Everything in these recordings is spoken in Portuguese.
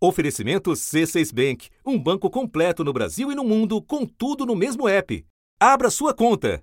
Oferecimento C6 Bank, um banco completo no Brasil e no mundo, com tudo no mesmo app. Abra sua conta.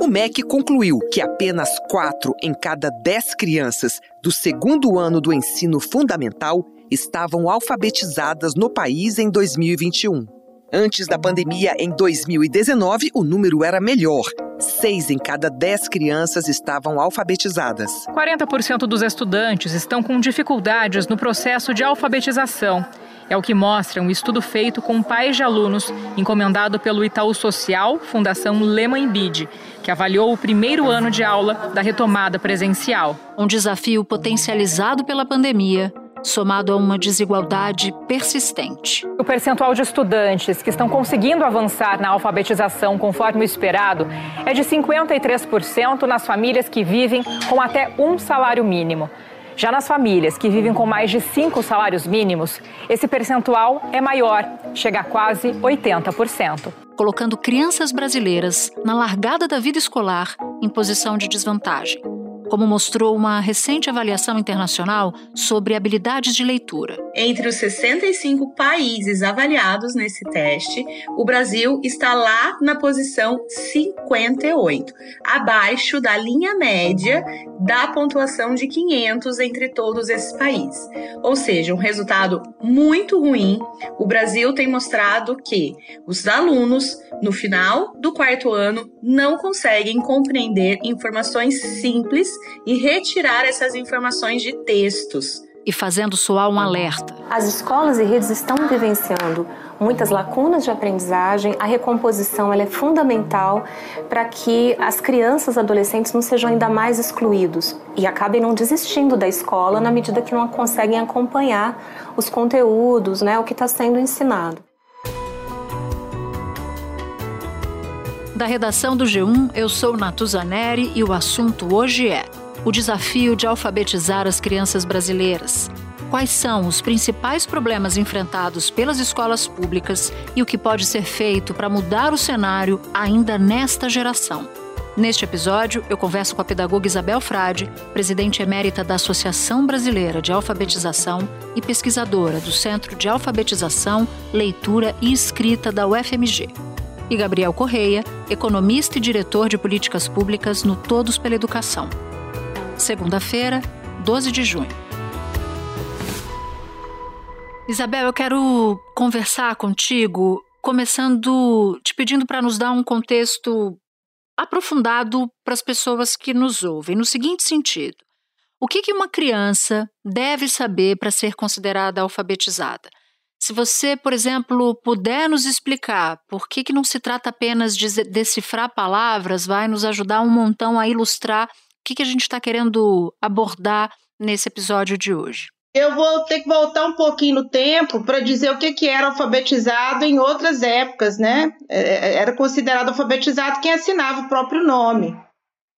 O MEC concluiu que apenas 4 em cada 10 crianças do segundo ano do ensino fundamental estavam alfabetizadas no país em 2021. Antes da pandemia, em 2019, o número era melhor. Seis em cada dez crianças estavam alfabetizadas. 40% dos estudantes estão com dificuldades no processo de alfabetização. É o que mostra um estudo feito com pais de alunos, encomendado pelo Itaú Social, Fundação Lehman Bid, que avaliou o primeiro ano de aula da retomada presencial. Um desafio potencializado pela pandemia somado a uma desigualdade persistente. O percentual de estudantes que estão conseguindo avançar na alfabetização conforme o esperado é de 53% nas famílias que vivem com até um salário mínimo. Já nas famílias que vivem com mais de cinco salários mínimos, esse percentual é maior, chega a quase 80%. Colocando crianças brasileiras na largada da vida escolar em posição de desvantagem como mostrou uma recente avaliação internacional sobre habilidades de leitura. Entre os 65 países avaliados nesse teste, o Brasil está lá na posição 58, abaixo da linha média da pontuação de 500 entre todos esses países. Ou seja, um resultado muito ruim. O Brasil tem mostrado que os alunos, no final do quarto ano, não conseguem compreender informações simples e retirar essas informações de textos. E fazendo soar um alerta. As escolas e redes estão vivenciando muitas lacunas de aprendizagem. A recomposição é fundamental para que as crianças e adolescentes não sejam ainda mais excluídos e acabem não desistindo da escola na medida que não conseguem acompanhar os conteúdos, né, o que está sendo ensinado. Da redação do G1, eu sou Natuzaneri e o assunto hoje é o desafio de alfabetizar as crianças brasileiras. Quais são os principais problemas enfrentados pelas escolas públicas e o que pode ser feito para mudar o cenário ainda nesta geração? Neste episódio, eu converso com a pedagoga Isabel Frade, presidente emérita da Associação Brasileira de Alfabetização e pesquisadora do Centro de Alfabetização, Leitura e Escrita da UFMG. E Gabriel Correia, economista e diretor de políticas públicas no Todos pela Educação segunda-feira, 12 de junho. Isabel, eu quero conversar contigo, começando te pedindo para nos dar um contexto aprofundado para as pessoas que nos ouvem, no seguinte sentido: o que, que uma criança deve saber para ser considerada alfabetizada? Se você, por exemplo, puder nos explicar por que, que não se trata apenas de decifrar palavras, vai nos ajudar um montão a ilustrar o que, que a gente está querendo abordar nesse episódio de hoje? Eu vou ter que voltar um pouquinho no tempo para dizer o que, que era alfabetizado em outras épocas, né? É, é, era considerado alfabetizado quem assinava o próprio nome,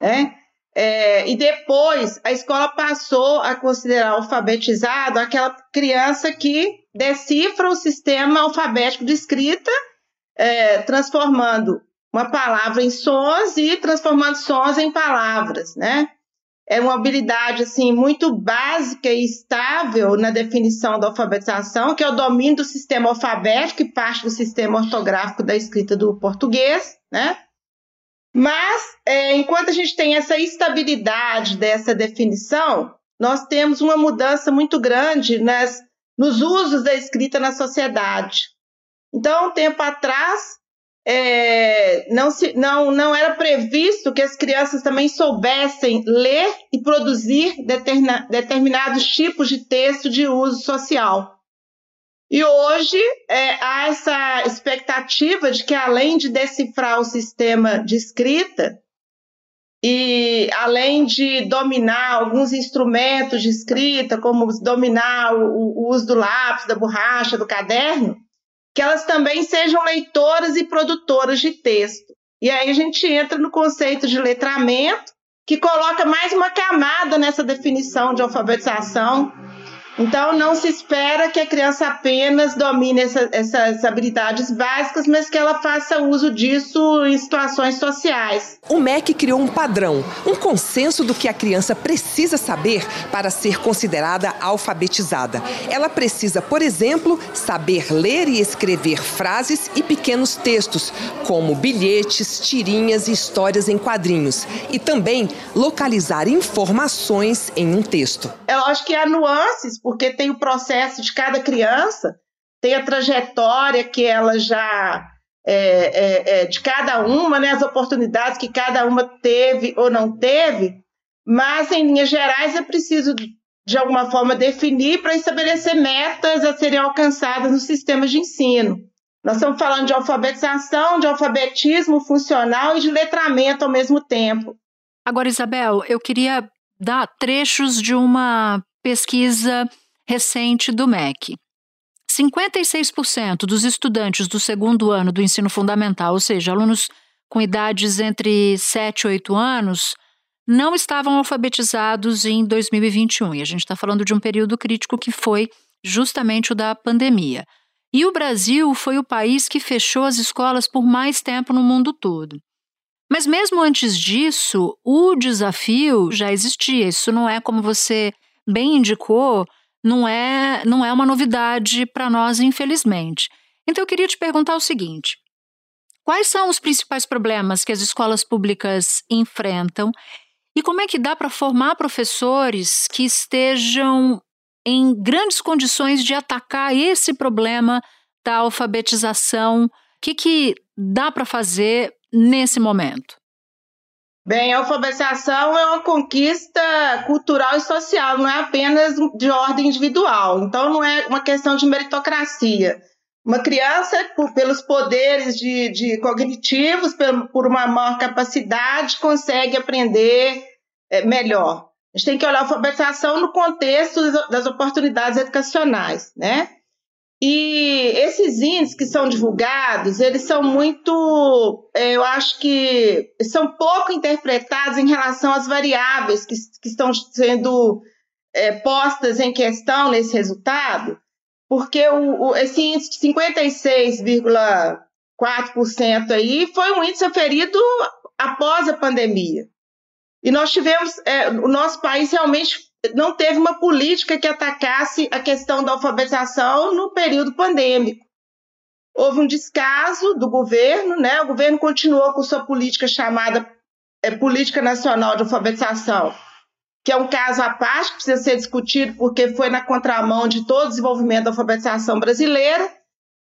né? É, e depois a escola passou a considerar alfabetizado aquela criança que decifra o sistema alfabético de escrita, é, transformando uma palavra em sons e transformando sons em palavras, né? É uma habilidade assim muito básica e estável na definição da alfabetização, que é o domínio do sistema alfabético e parte do sistema ortográfico da escrita do português, né? Mas é, enquanto a gente tem essa estabilidade dessa definição, nós temos uma mudança muito grande nas, nos usos da escrita na sociedade. Então, um tempo atrás, é, não, se, não, não era previsto que as crianças também soubessem ler e produzir deterna, determinados tipos de texto de uso social. E hoje é, há essa expectativa de que, além de decifrar o sistema de escrita, e além de dominar alguns instrumentos de escrita, como dominar o, o uso do lápis, da borracha, do caderno, que elas também sejam leitoras e produtoras de texto. E aí a gente entra no conceito de letramento, que coloca mais uma camada nessa definição de alfabetização, Então, não se espera que a criança apenas domine essa, essas habilidades básicas, mas que ela faça uso disso em situações sociais. O MEC criou um padrão, um consenso do que a criança precisa saber para ser considerada alfabetizada. Ela precisa, por exemplo, saber ler e escrever frases e pequenos textos, como bilhetes, tirinhas e histórias em quadrinhos, e também localizar informações em um texto. Eu acho que há nuances porque tem o processo de cada criança, tem a trajetória que ela já. É, é, é, de cada uma, né, as oportunidades que cada uma teve ou não teve, mas em linhas gerais é preciso de alguma forma definir para estabelecer metas a serem alcançadas nos sistemas de ensino. Nós estamos falando de alfabetização, de alfabetismo funcional e de letramento ao mesmo tempo. Agora, Isabel, eu queria dar trechos de uma pesquisa recente do MEC. 56% dos estudantes do segundo ano do ensino fundamental, ou seja, alunos com idades entre 7 e 8 anos, não estavam alfabetizados em 2021. E a gente está falando de um período crítico que foi justamente o da pandemia. E o Brasil foi o país que fechou as escolas por mais tempo no mundo todo. Mas mesmo antes disso, o desafio já existia. Isso não é como você bem indicou, não é, não é uma novidade para nós, infelizmente. Então eu queria te perguntar o seguinte: quais são os principais problemas que as escolas públicas enfrentam e como é que dá para formar professores que estejam em grandes condições de atacar esse problema da alfabetização? O que, que dá para fazer nesse momento? Bem, a alfabetização é uma conquista cultural e social, não é apenas de ordem individual. Então, não é uma questão de meritocracia. Uma criança, por, pelos poderes de, de cognitivos, por, por, uma maior capacidade, consegue aprender é, melhor. A gente tem que olhar a alfabetização no contexto das oportunidades educacionais, né? E esses índices que são divulgados, eles são muito, é, eu acho que são pouco interpretados em relação às variáveis que, que estão sendo é, postas em questão nesse resultado, porque o, o, esse índice de 56,4% aí foi um índice aferido após a pandemia. E nós tivemos, é, o nosso país realmente não teve uma política que atacasse a questão da alfabetização no período pandêmico. Houve um descaso do governo, né? O governo continuou com sua política chamada é, Política Nacional de Alfabetização, que é um caso à parte, precisa ser discutido porque foi na contramão de todo o desenvolvimento da alfabetização brasileira,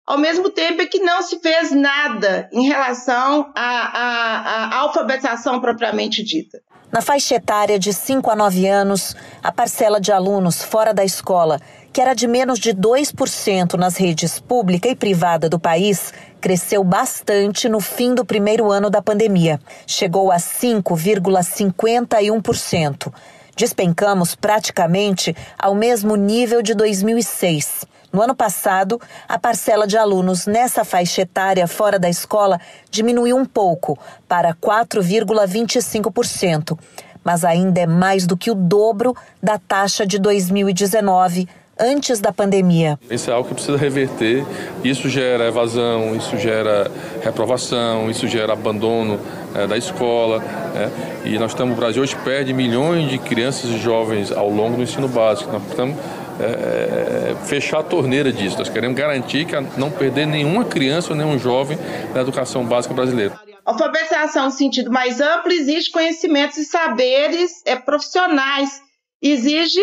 ao mesmo tempo é que não se fez nada em relação à, à, à alfabetização propriamente dita. Na faixa etária de 5 a 9 anos, a parcela de alunos fora da escola, que era de menos de 2% nas redes pública e privada do país, cresceu bastante no fim do primeiro ano da pandemia. Chegou a 5,51%. Despencamos praticamente ao mesmo nível de 2006. No ano passado, a parcela de alunos nessa faixa etária fora da escola diminuiu um pouco, para 4,25%, mas ainda é mais do que o dobro da taxa de 2019, antes da pandemia. Isso é algo que precisa reverter. Isso gera evasão, isso gera reprovação, isso gera abandono é, da escola. É, e nós estamos, o Brasil hoje perde milhões de crianças e jovens ao longo do ensino básico. Nós estamos é, é, fechar a torneira disso. Nós queremos garantir que não perder nenhuma criança ou nenhum jovem na educação básica brasileira. Alfabetização no sentido mais amplo exige conhecimentos e saberes é, profissionais. Exige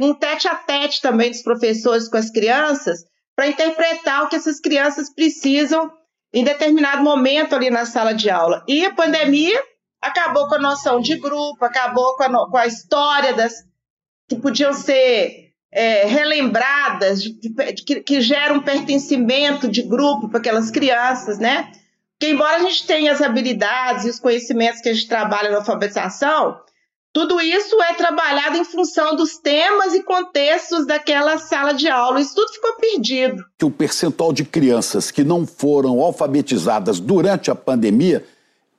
um tete a tete também dos professores com as crianças para interpretar o que essas crianças precisam em determinado momento ali na sala de aula. E a pandemia acabou com a noção de grupo, acabou com a, com a história das que podiam ser é, relembradas, de, de, que, que geram pertencimento de grupo para aquelas crianças, né? Porque embora a gente tenha as habilidades e os conhecimentos que a gente trabalha na alfabetização, tudo isso é trabalhado em função dos temas e contextos daquela sala de aula. Isso tudo ficou perdido. O percentual de crianças que não foram alfabetizadas durante a pandemia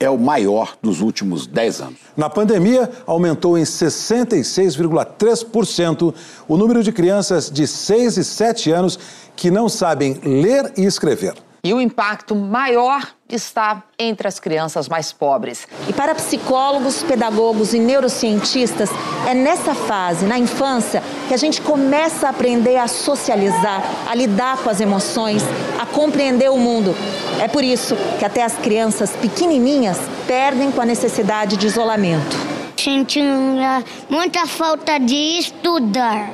é o maior dos últimos 10 anos. Na pandemia, aumentou em 66,3% o número de crianças de 6 e 7 anos que não sabem ler e escrever. E o impacto maior está entre as crianças mais pobres. E para psicólogos, pedagogos e neurocientistas, é nessa fase, na infância, que a gente começa a aprender a socializar, a lidar com as emoções, a compreender o mundo. É por isso que até as crianças pequenininhas perdem com a necessidade de isolamento. Sentindo muita falta de estudar.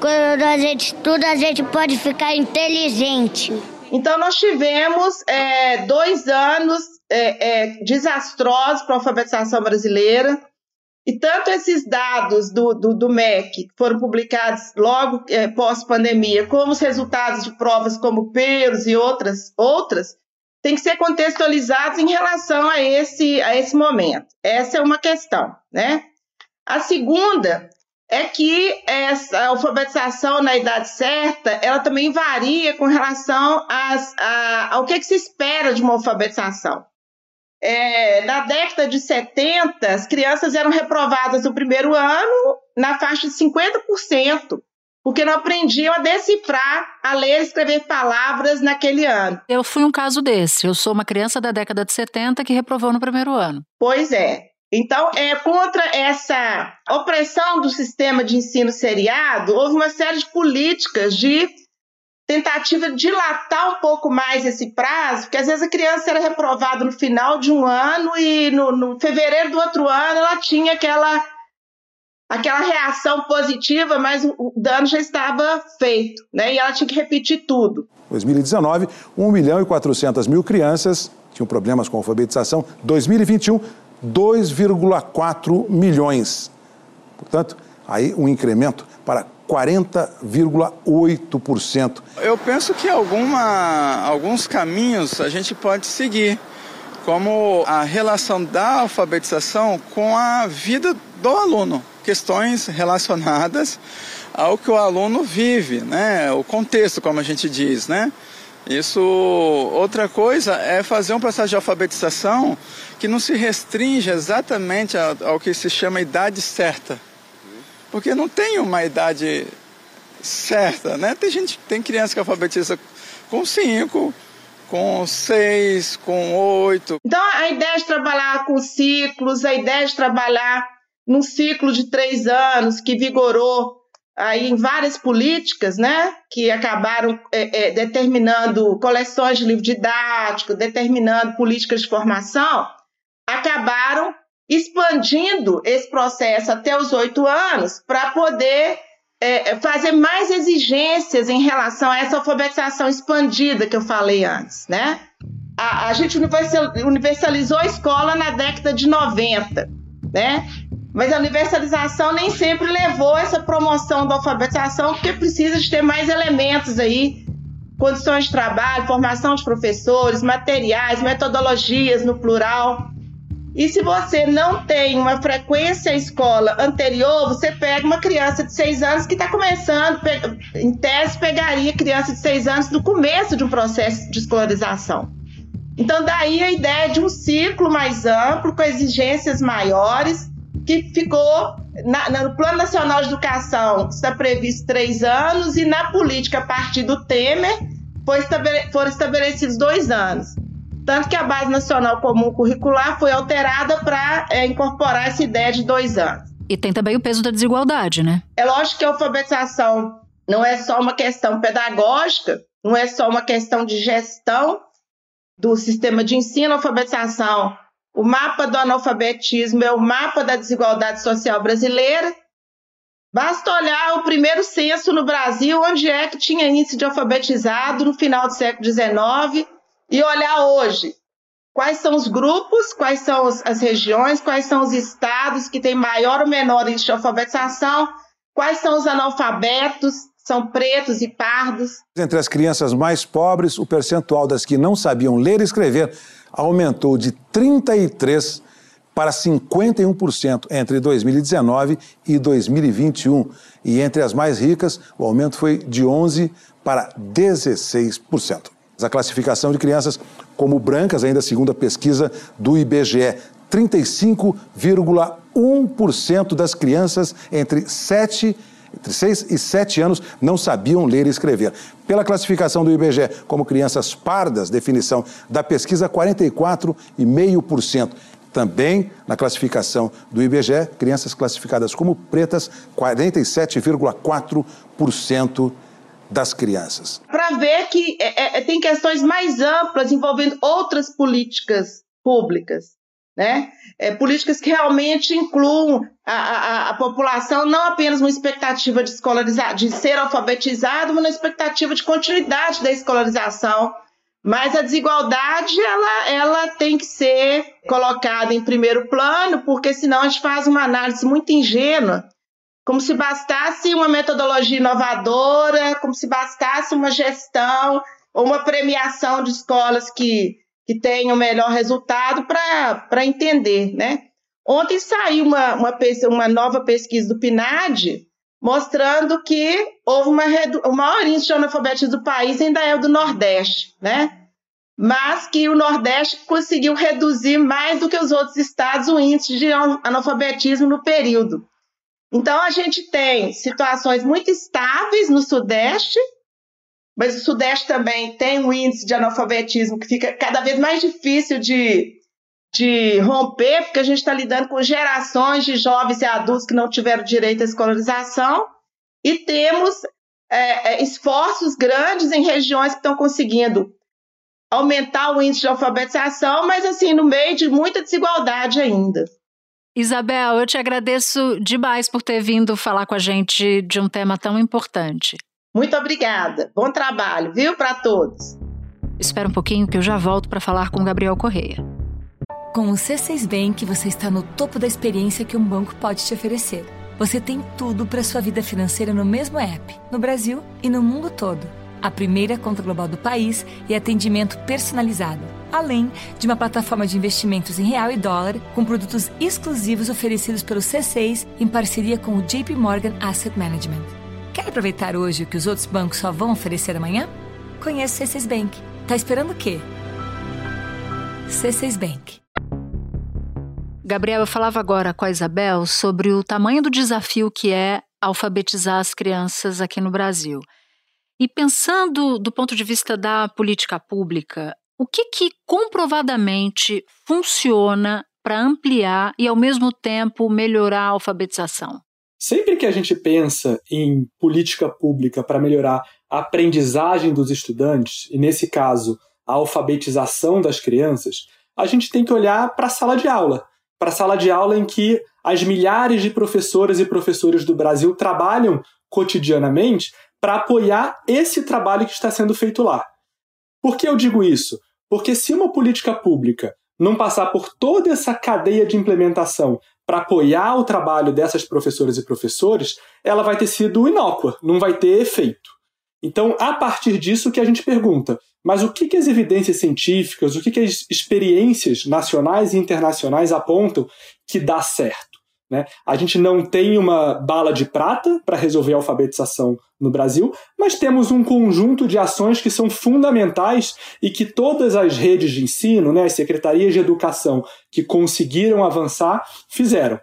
Quando a gente estuda, a gente pode ficar inteligente. Então, nós tivemos é, dois anos é, é, desastrosos para a alfabetização brasileira. E tanto esses dados do, do, do MEC, que foram publicados logo é, pós-pandemia, como os resultados de provas como PEROS e outras, outras, têm que ser contextualizados em relação a esse, a esse momento. Essa é uma questão. Né? A segunda é que essa alfabetização na idade certa, ela também varia com relação às, a, ao que, que, se espera de uma alfabetização. É, na década de 70, as crianças eram reprovadas no primeiro ano na faixa de 50%, porque não aprendiam a decifrar, a ler e escrever palavras naquele ano. Eu fui um caso desse. Eu sou uma criança da década de 70 que reprovou no primeiro ano. Pois é. Então, é, contra essa opressão do sistema de ensino seriado, houve uma série de políticas de tentativa de dilatar um pouco mais esse prazo, porque às vezes a criança era reprovada no final de um ano e no, no fevereiro do outro ano ela tinha aquela, aquela reação positiva, mas o, dano já estava feito, né? E ela tinha que repetir tudo. 2019, 1 milhão e 400 mil crianças tinham problemas com alfabetização. 2021, 2,4 milhões. Portanto, aí um incremento para 40,8%. Eu penso que alguma, alguns caminhos a gente pode seguir, como a relação da alfabetização com a vida do aluno, questões relacionadas ao que o aluno vive, né? o contexto, como a gente diz, né? Isso, outra coisa é fazer um processo de alfabetização que não se restringe exatamente ao, que se chama idade certa. Porque não tem uma idade certa, né? Tem gente, tem criança que alfabetiza com 5, com 6, com 8. Então a ideia de trabalhar com ciclos, a ideia de trabalhar num ciclo de três anos que vigorou aí em várias políticas, né, que acabaram é, é, determinando coleções de livro didático, determinando políticas de formação, acabaram expandindo esse processo até os oito anos para poder é, fazer mais exigências em relação a essa alfabetização expandida que eu falei antes, né? A, a gente universalizou a escola na década de 90, né? Mas a universalização nem sempre levou essa promoção da alfabetização, porque precisa de ter mais elementos aí, condições de trabalho, formação de professores, materiais, metodologias no plural. E se você não tem uma frequência à escola anterior, você pega uma criança de seis anos que está começando, em tese, pegaria criança de seis anos no começo de um processo de escolarização. Então, daí a ideia de um ciclo mais amplo, com exigências maiores, que ficou na, no Plano Nacional de Educação está previsto três anos e na política a partir do Temer foi estabele, foram estabelecidos dois anos. Tanto que a Base Nacional Comum Curricular foi alterada para é, incorporar essa ideia de dois anos. E tem também o peso da desigualdade, né? É lógico que a alfabetização não é só uma questão pedagógica, não é só uma questão de gestão do sistema de ensino, a alfabetização o mapa do analfabetismo é o mapa da desigualdade social brasileira. Basta olhar o primeiro censo no Brasil, onde é que tinha índice de alfabetizado no final do século XIX, e olhar hoje. Quais são os grupos, quais são as regiões, quais são os estados que têm maior ou menor índice de alfabetização, quais são os analfabetos, são pretos e pardos. Entre as crianças mais pobres, o percentual das que não sabiam ler e escrever aumentou de 33% para 51% entre 2019 e 2021. E entre as mais ricas, o aumento foi de 11% para 16%. a classificação de crianças como brancas, ainda segundo a pesquisa do IBGE. 35,1% das crianças entre 7 entre 6 e 7 anos não sabiam ler e escrever. Pela classificação do IBGE como crianças pardas, definição da pesquisa, 44,5%. Também na classificação do IBGE, crianças classificadas como pretas, 47,4% das crianças. Para ver que é, é, tem questões mais amplas envolvendo outras políticas públicas né? É, políticas que realmente incluam a, a, a, população não apenas uma expectativa de escolarizar, de ser alfabetizado, mas uma expectativa de continuidade da escolarização. Mas a desigualdade ela, ela tem que ser colocada em primeiro plano, porque senão a gente faz uma análise muito ingênua, como se bastasse uma metodologia inovadora, como se bastasse uma gestão ou uma premiação de escolas que que tenham melhor resultado para entender, né? Ontem saiu uma, uma, uma, nova pesquisa do PNAD mostrando que houve uma o maior índice de analfabetismo do país ainda é o do Nordeste, né? Mas que o Nordeste conseguiu reduzir mais do que os outros estados o índice de analfabetismo no período. Então a gente tem situações muito estáveis no Sudeste mas o Sudeste também tem um índice de analfabetismo que fica cada vez mais difícil de, de romper, porque a gente está lidando com gerações de jovens e adultos que não tiveram direito à escolarização, e temos é, é, esforços grandes em regiões que estão conseguindo aumentar o índice de alfabetização, mas assim, no meio de muita desigualdade ainda. Isabel, eu te agradeço demais por ter vindo falar com a gente de um tema tão importante. Muito obrigada. Bom trabalho, viu, para todos. Espera um pouquinho que eu já volto para falar com o Gabriel Correia. Com o C6 Bank, você está no topo da experiência que um banco pode te oferecer. Você tem tudo para sua vida financeira no mesmo app, no Brasil e no mundo todo. A primeira conta global do país e atendimento personalizado, além de uma plataforma de investimentos em real e dólar com produtos exclusivos oferecidos pelo C6 em parceria com o JP Morgan Asset Management. Aproveitar hoje o que os outros bancos só vão oferecer amanhã? Conheça o C6 Bank. Tá esperando o quê? C6 Bank. Gabriel, eu falava agora com a Isabel sobre o tamanho do desafio que é alfabetizar as crianças aqui no Brasil. E pensando do ponto de vista da política pública, o que, que comprovadamente funciona para ampliar e, ao mesmo tempo, melhorar a alfabetização? Sempre que a gente pensa em política pública para melhorar a aprendizagem dos estudantes, e nesse caso, a alfabetização das crianças, a gente tem que olhar para a sala de aula. Para a sala de aula em que as milhares de professoras e professores do Brasil trabalham cotidianamente para apoiar esse trabalho que está sendo feito lá. Por que eu digo isso? Porque se uma política pública não passar por toda essa cadeia de implementação para apoiar o trabalho dessas professoras e professores, ela vai ter sido inócua, não vai ter efeito. Então, a partir disso que a gente pergunta, mas o que, que as evidências científicas, o que, que as experiências nacionais e internacionais apontam que dá certo? Né? A gente não tem uma bala de prata para resolver a alfabetização no Brasil, mas temos um conjunto de ações que são fundamentais e que todas as redes de ensino, né, as secretarias de educação que conseguiram avançar, fizeram.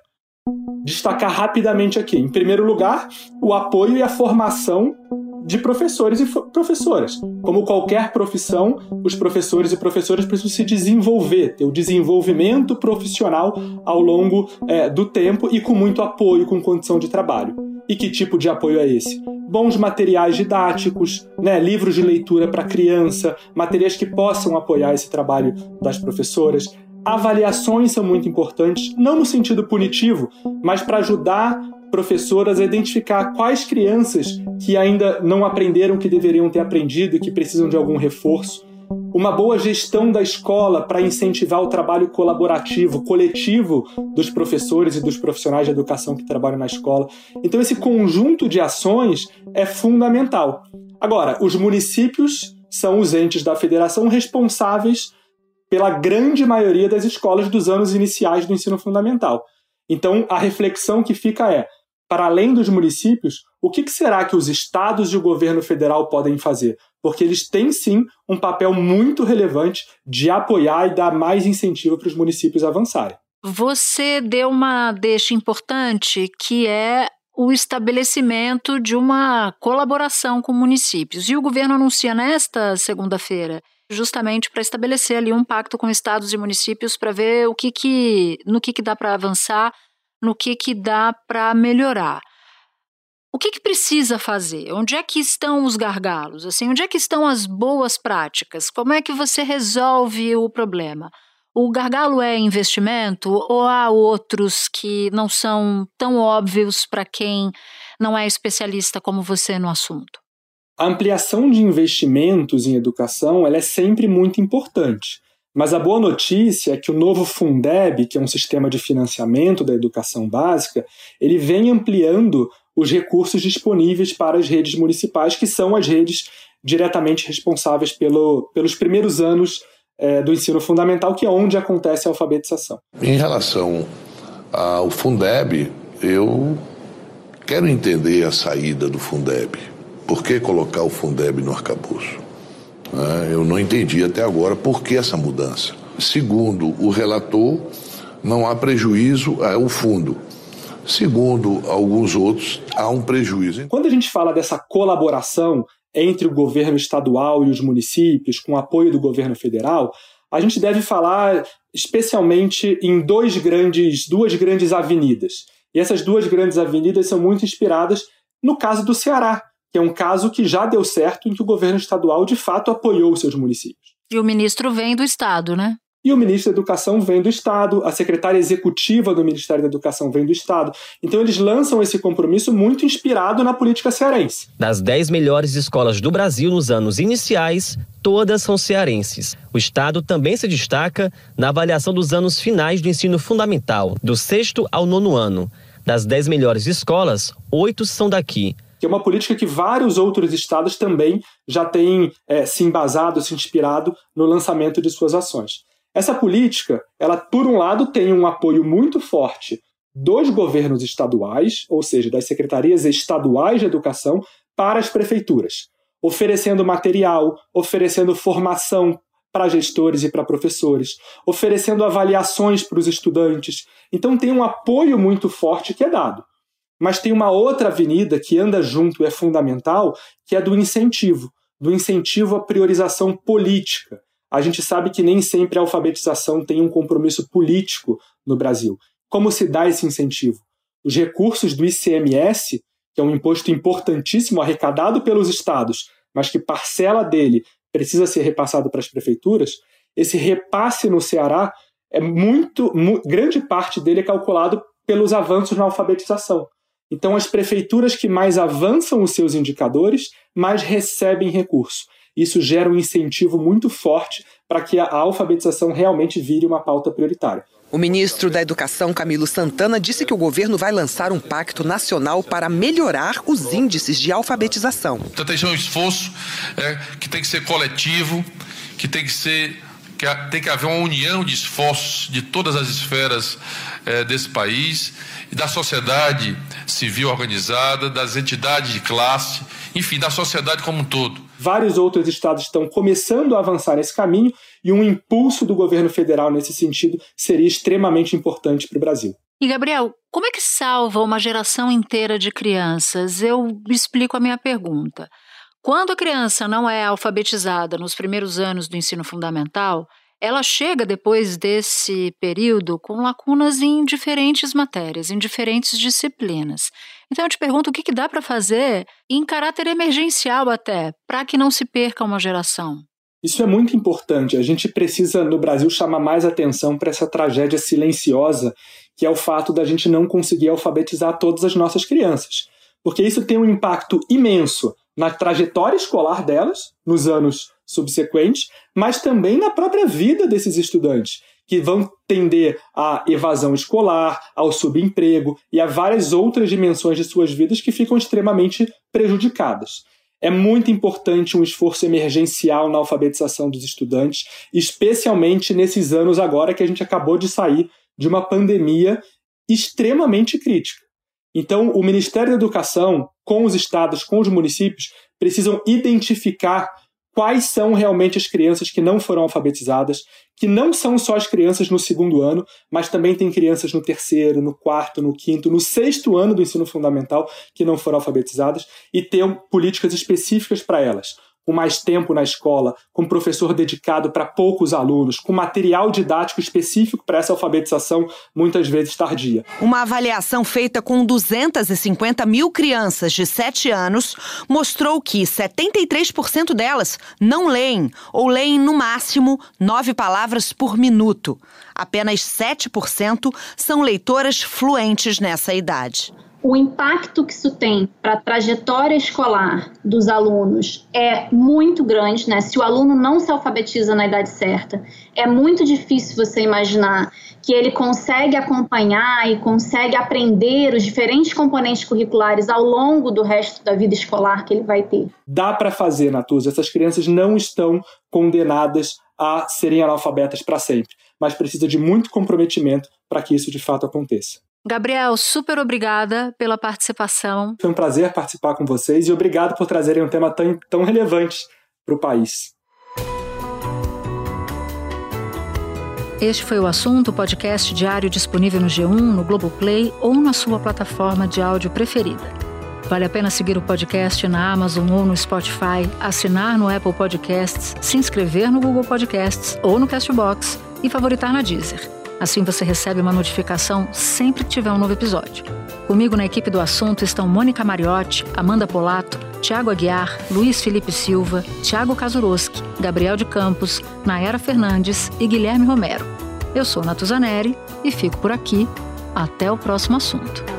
Destacar rapidamente aqui, em primeiro lugar, o apoio e a formação de professores e professoras. Como qualquer profissão, os professores e professoras precisam se desenvolver, ter o desenvolvimento profissional ao longo é, do tempo e com muito apoio, com condição de trabalho. E que tipo de apoio é esse? Bons materiais didáticos, né, livros de leitura para criança, materiais que possam apoiar esse trabalho das professoras. Avaliações são muito importantes, não no sentido punitivo, mas para ajudar professoras a identificar quais crianças que ainda não aprenderam que deveriam ter aprendido e que precisam de algum reforço. Uma boa gestão da escola para incentivar o trabalho colaborativo, coletivo dos professores e dos profissionais de educação que trabalham na escola. Então, esse conjunto de ações é fundamental. Agora, os municípios são os entes da federação responsáveis pela grande maioria das escolas dos anos iniciais do ensino fundamental. Então, a reflexão que fica é: para além dos municípios, o que, será que os estados e o governo federal podem fazer? Porque eles têm sim um papel muito relevante de apoiar e dar mais incentivo para os municípios avançarem. Você deu uma deixa importante que é o estabelecimento de uma colaboração com municípios. E o governo anuncia nesta segunda-feira justamente para estabelecer ali um pacto com estados e municípios para ver o que, que no que, que dá para avançar, no que, que dá para melhorar. O que, que precisa fazer? Onde é que estão os gargalos? Assim, onde é que estão as boas práticas? Como é que você resolve o problema? O gargalo é investimento ou há outros que não são tão óbvios para quem não é especialista como você no assunto? A ampliação de investimentos em educação ela é sempre muito importante. Mas a boa notícia é que o novo Fundeb, que é um sistema de financiamento da educação básica, ele vem ampliando os recursos disponíveis para as redes municipais, que são as redes diretamente responsáveis pelo, pelos primeiros anos é, do ensino fundamental, que é onde acontece a alfabetização. Em relação ao Fundeb, eu quero entender a saída do Fundeb. Por que colocar o Fundeb no arcabouço? É, eu não entendi até agora por que essa mudança. Segundo o relator, não há prejuízo ao fundo. Segundo alguns outros, há um prejuízo. Quando a gente fala dessa colaboração entre o governo estadual e os municípios, com apoio do governo federal, a gente deve falar especialmente em dois grandes, duas grandes avenidas. E essas duas grandes avenidas são muito inspiradas no caso do Ceará, que é um caso que já deu certo em que o governo estadual de fato apoiou os seus municípios. E o ministro vem do estado, né? E o ministro da Educação vem do Estado, a secretária executiva do Ministério da Educação vem do Estado. Então eles lançam esse compromisso muito inspirado na política cearense. Das 10 melhores escolas do Brasil nos anos iniciais, todas são cearenses. O Estado também se destaca na avaliação dos anos finais do ensino fundamental, do sexto ao nono ano. Das 10 melhores escolas, oito são daqui que é uma política que vários outros estados também já têm é, se embasado, se inspirado no lançamento de suas ações. Essa política, ela, por um lado, tem um apoio muito forte dos governos estaduais, ou seja, das secretarias estaduais de educação, para as prefeituras, oferecendo material, oferecendo formação para gestores e para professores, oferecendo avaliações para os estudantes. Então, tem um apoio muito forte que é dado. Mas tem uma outra avenida que anda junto e é fundamental, que é do incentivo, do incentivo à priorização política. A gente sabe que nem sempre a alfabetização tem um compromisso político no Brasil. Como se dá esse incentivo? Os recursos do ICMS, que é um imposto importantíssimo arrecadado pelos estados, mas que parcela dele precisa ser repassado para as prefeituras, esse repasse no Ceará é muito, grande parte dele é calculado pelos avanços na alfabetização. Então, as prefeituras que mais avançam os seus indicadores, mais recebem recurso. Isso gera um incentivo muito forte para que a alfabetização realmente vire uma pauta prioritária. O ministro da Educação, Camilo Santana, disse que o governo vai lançar um pacto nacional para melhorar os índices de alfabetização. Portanto, esse é um esforço é, que tem que ser coletivo, que tem que ser que tem que haver uma união de esforços de todas as esferas é, desse país e da sociedade civil organizada, das entidades de classe, enfim, da sociedade como um todo. Vários outros estados estão começando a avançar nesse caminho e um impulso do governo federal nesse sentido seria extremamente importante para o Brasil. E Gabriel, como é que salva uma geração inteira de crianças? Eu explico a minha pergunta. Quando a criança não é alfabetizada nos primeiros anos do ensino fundamental, ela chega depois desse período com lacunas em diferentes matérias, em diferentes disciplinas. Então eu te pergunto o que, que dá para fazer em caráter emergencial até, para que não se perca uma geração. Isso é muito importante. A gente precisa, no Brasil, chamar mais atenção para essa tragédia silenciosa, que é o fato da gente não conseguir alfabetizar todas as nossas crianças. Porque isso tem um impacto imenso na trajetória escolar delas, nos anos subsequentes, mas também na própria vida desses estudantes, que vão tender à evasão escolar, ao subemprego e a várias outras dimensões de suas vidas que ficam extremamente prejudicadas. É muito importante um esforço emergencial na alfabetização dos estudantes, especialmente nesses anos agora que a gente acabou de sair de uma pandemia extremamente crítica. Então, o Ministério da Educação, com os estados, com os municípios, precisam identificar quais são realmente as crianças que não foram alfabetizadas, que não são só as crianças no segundo ano, mas também tem crianças no terceiro, no quarto, no quinto, no sexto ano do ensino fundamental que não foram alfabetizadas e ter políticas específicas para elas com mais tempo na escola, com professor dedicado para poucos alunos, com material didático específico para essa alfabetização, muitas vezes tardia. Uma avaliação feita com 250 mil crianças de 7 anos mostrou que 73% delas não leem ou leem no máximo nove palavras por minuto. Apenas 7% são leitoras fluentes nessa idade o impacto que isso tem para a trajetória escolar dos alunos é muito grande, né? Se o aluno não se alfabetiza na idade certa, é muito difícil você imaginar que ele consegue acompanhar e consegue aprender os diferentes componentes curriculares ao longo do resto da vida escolar que ele vai ter. Dá para fazer, Natuza. Essas crianças não estão condenadas a serem analfabetas para sempre, mas precisa de muito comprometimento para que isso de fato aconteça. Gabriel, super obrigada pela participação. Foi um prazer participar com vocês e obrigado por trazerem um tema tão, tão relevante para o país. Este foi o assunto, podcast diário disponível no G1, no Globoplay ou na sua plataforma de áudio preferida. Vale a pena seguir o podcast na Amazon ou no Spotify, assinar no Apple Podcasts, se inscrever no Google Podcasts ou no Castbox e favoritar na Deezer. Assim você recebe uma notificação sempre que tiver um novo episódio. Comigo na equipe do assunto estão Mônica Mariotti, Amanda Polato, Tiago Aguiar, Luiz Felipe Silva, Tiago Kazuroski, Gabriel de Campos, Nayara Fernandes e Guilherme Romero. Eu sou Natuzaneri e fico por aqui. Até o próximo assunto.